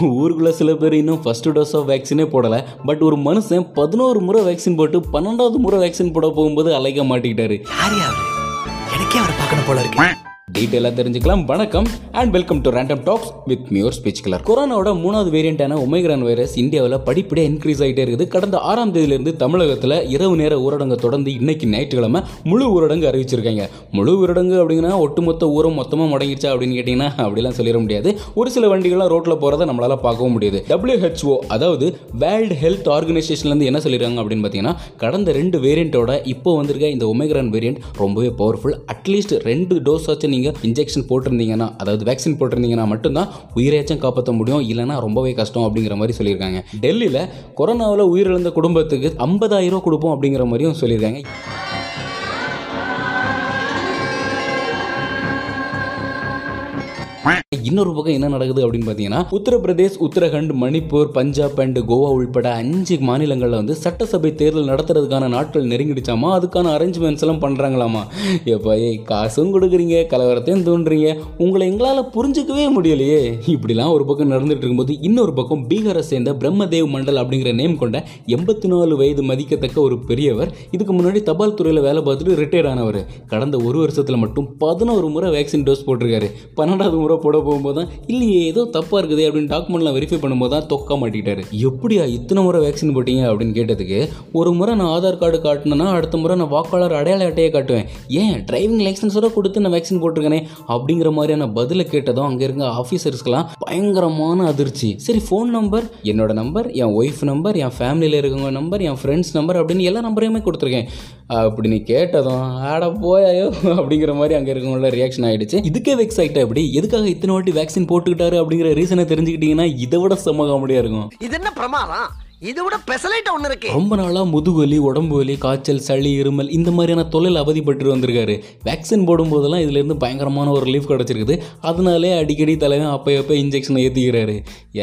ஊருக்குள்ள சில பேர் இன்னும் ஃபர்ஸ்ட் டோஸ் ஆஃப் வேக்சினே போடலை. பட் ஒரு மனுஷன் பதினோரு முறை வேக்சின் போட்டு பன்னெண்டாவது முறை வேக்சின் போட போகும்போது அலைக்க மாட்டிக்கிட்டாரு. யார் யாரு எனக்கே அவரை பார்க்கணும் போல இருக்கு. டீட்டெயிலாக தெரிஞ்சுக்கலாம். வணக்கம் and welcome to random talks with மியூர் speech clear கொரோனாவோட மூணாவது வேரியண்டான ஒமைகிரான் வைரஸ் இந்தியாவில் படிப்படியாக இன்க்ரீஸ் ஆகிட்டே இருக்குது. கடந்த ஆறாம் தேதியிலிருந்து தமிழகத்தில் இரவு நேர ஊரடங்கு தொடர்ந்து இன்னைக்கு ஞாயிற்றுக்கிழமை முழு ஊரடங்கு அறிவிச்சிருக்காங்க. முழு ஊரடங்கு அப்படிங்கன்னா ஒட்டுமொத்த ஊரம் மொத்தமாக முடங்கிடுச்சா அப்படின்னு கேட்டிங்கன்னா அப்படிலாம் சொல்லிட முடியாது. ஒரு சில வண்டிகள்லாம் ரோட்டில் போகிறத நம்மளால் பார்க்கவும் முடியாது. டபிள்யூஹெச்ஓ அதாவது வேர்ல்டு ஹெல்த் ஆர்கனைசேஷன்லேருந்து என்ன சொல்லிடுறாங்க அப்படின்னு பார்த்தீங்கன்னா கடந்த ரெண்டு வேரியண்ட்டோட இப்போ வந்திருக்க இந்த ஒமைகிரான் வேரியண்ட் ரொம்பவே பவர்ஃபுல் அட்லீஸ்ட் ரெண்டு டோஸ் ஆச்சு நீங்கள் இன்ஜெக்ஷன் போட்டிருந்தீங்கன்னா அதாவது வேக்சின் போட்டிருந்தீங்கன்னா மட்டும்தான் உயிரையாச்சும் காப்பாற்ற முடியும் இல்லைன்னா ரொம்பவே கஷ்டம் அப்படிங்கிற மாதிரி சொல்லியிருக்காங்க. டெல்லியில் கொரோனாவில் உயிரிழந்த குடும்பத்துக்கு ஐம்பதாயிரம் ரூபா கொடுப்போம் அப்படிங்கிற மாதிரியும் சொல்லியிருக்காங்க. இன்னொரு பக்கம் என்ன நடக்குது அப்படின்னு பார்த்தீங்கன்னா உத்தரப்பிரதேஷ் உத்தரகண்ட் மணிப்பூர் பஞ்சாப் அண்ட் கோவா உள்பட அஞ்சு மாநிலங்களில் வந்து சட்டசபை தேர்தல் நடத்துறதுக்கான நாட்கள் நெருங்கிடுச்சாமா? அதுக்கான அரேஞ்ச்மெண்ட்ஸ் எல்லாம் பண்ணுறாங்களாமா எப்போ ஏய் காசும் கொடுக்குறீங்க கலவரத்தையும் தூண்டுறீங்க. உங்களை எங்களால் புரிஞ்சுக்கவே முடியலையே. இப்படிலாம் ஒரு பக்கம் நடந்துட்டு இருக்கும்போது இன்னொரு பக்கம் பீகாரை சேர்ந்த பிரம்மதேவ் மண்டல் அப்படிங்கிற நேம் கொண்ட எண்பத்தி நாலு வயது மதிக்கத்தக்க ஒரு பெரியவர் இதுக்கு முன்னாடி தபால் துறையில் வேலை பார்த்துட்டு ரிட்டையர் ஆனவர். கடந்த ஒரு வருஷத்தில் மட்டும் பதினோரு முறை வேக்சின் டோஸ் போட்டிருக்காரு. பன்னெண்டாவது முறை போட போகும்போது தான் இல்லையே ஏதோ தப்பாக இருக்குது அப்படின்னு டாக்குமெண்ட்லாம் வெரிஃபை பண்ணும்போது தான் தொக்க மாட்டிக்கிட்டாரு எப்படியா இத்தனை முறை வேக்சின் போட்டீங்க? அப்படின்னு கேட்டதுக்கு ஒரு முறை நான் ஆதார் கார்டு காட்டினேன்னா அடுத்த முறை நான் வாக்காளர் அடையாள அட்டையை காட்டுவேன். ஏன் டிரைவிங் லைசன்ஸோட கொடுத்து நான் வேக்சின் போட்டிருக்கேனே? அப்படிங்கிற மாதிரியான பதிலை கேட்டதும் அங்கே இருக்க ஆஃபீஸர்ஸ்க்கெல்லாம் பயங்கரமான அதிர்ச்சி. சரி ஃபோன் நம்பர் என்னோட நம்பர் என் ஒய்ஃப் நம்பர் என் ஃபேமிலியில் இருக்கவங்க நம்பர் என் ஃப்ரெண்ட்ஸ் நம்பர் அப்படின்னு எல்லா நம்பரையுமே கொடுத்துருக்கேன். அப்படி நீ கேட்டதும் ஆட போயாயோ அப்படிங்கிற மாதிரி அங்கே இருக்கவங்கள ரியாக்ஷன் ஆகிடுச்சு இதுக்கே வெக்ஸ் ஆகிட்டா எப்படி? எதுக்காக இத்தனை வாட்டி வேக்சின் போட்டுக்கிட்டாரு அப்படிங்கிற ரீசனை தெரிஞ்சுக்கிட்டீங்கன்னா இதை விட செம்ம காமெடியாக இருக்கும். இது என்ன பிரமாதம்? இதை விட பெசலைட் ஒன்று இருக்கு. ரொம்ப நாளாக முதுகுவலி உடம்பு வலி காய்ச்சல் சளி இருமல் இந்த மாதிரியான தொழில் அவதிப்பட்டு வந்திருக்காரு. வேக்சின் போடும்போதெல்லாம் இதுலேருந்து பயங்கரமான ஒரு ரிலீஃப் கிடச்சிருக்குது. அதனாலே அடிக்கடி தலைவன் அப்போ எப்போ இன்ஜெக்ஷன் ஏற்றிக்கிறாரு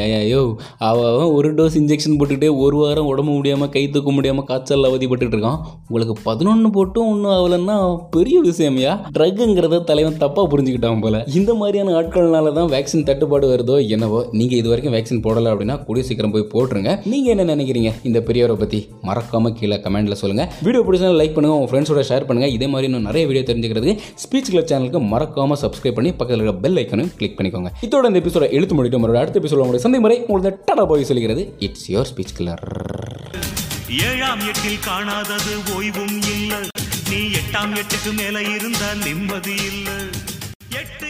ஏயோ அவன் ஒரு டோஸ் இன்ஜெக்ஷன் போட்டுக்கிட்டே ஒரு வாரம் உடம்பு முடியாமல் கை தூக்க முடியாமல் காய்ச்சல் அவதிப்பட்டுட்டு இருக்கான். உங்களுக்கு பதினொன்று போட்டும் ஒன்றும் ஆகலைன்னா பெரிய விஷயமையா ட்ரக்குங்கிறத தலைவன் தப்பாக புரிஞ்சுக்கிட்டான் போல. இந்த மாதிரியான ஆட்கள்னால தான் வேக்சின் தட்டுப்பாடு வருதோ என்னவோ. நீங்கள் இது வரைக்கும் வேக்சின் போடலை அப்படின்னா கூடிய சீக்கிரம் போய் போட்டுருங்க. நீங்கள் என்ன நினைக்கிறீங்க இந்த பெரியவரை பற்றி மறக்காம கீழே கமெண்ட்ல சொல்லுங்க. வீடியோ பிடிச்சா லைக் பண்ணுங்க உங்க ஃப்ரெண்ட்ஸோட ஷேர் பண்ணுங்க. இதே மாதிரி இன்னும் நிறைய வீடியோ தெரிஞ்சுக்கிறதுக்கு ஸ்பீச் கிளப் சேனலுக்கு மறக்காம சப்ஸ்கிரைப் பண்ணி பக்கத்தில் இருக்க பெல் ஐக்கனும் கிளிக் பண்ணிக்கோங்க. இதோட இந்த எபிசோட எழுத்து முடிட்டு மறுபடியும் அடுத்த எபிசோட உங்களுடைய சந்தை முறை உங்களுக்கு டடா போய் சொல்கிறது இட்ஸ் யோர் ஸ்பீச் கிளர் ஏழாம் எட்டில் காணாதது ஓய்வும் இல்லை. நீ எட்டாம் எட்டுக்கு மேல இருந்தால் நிம்மதி இல்லை. எட்டு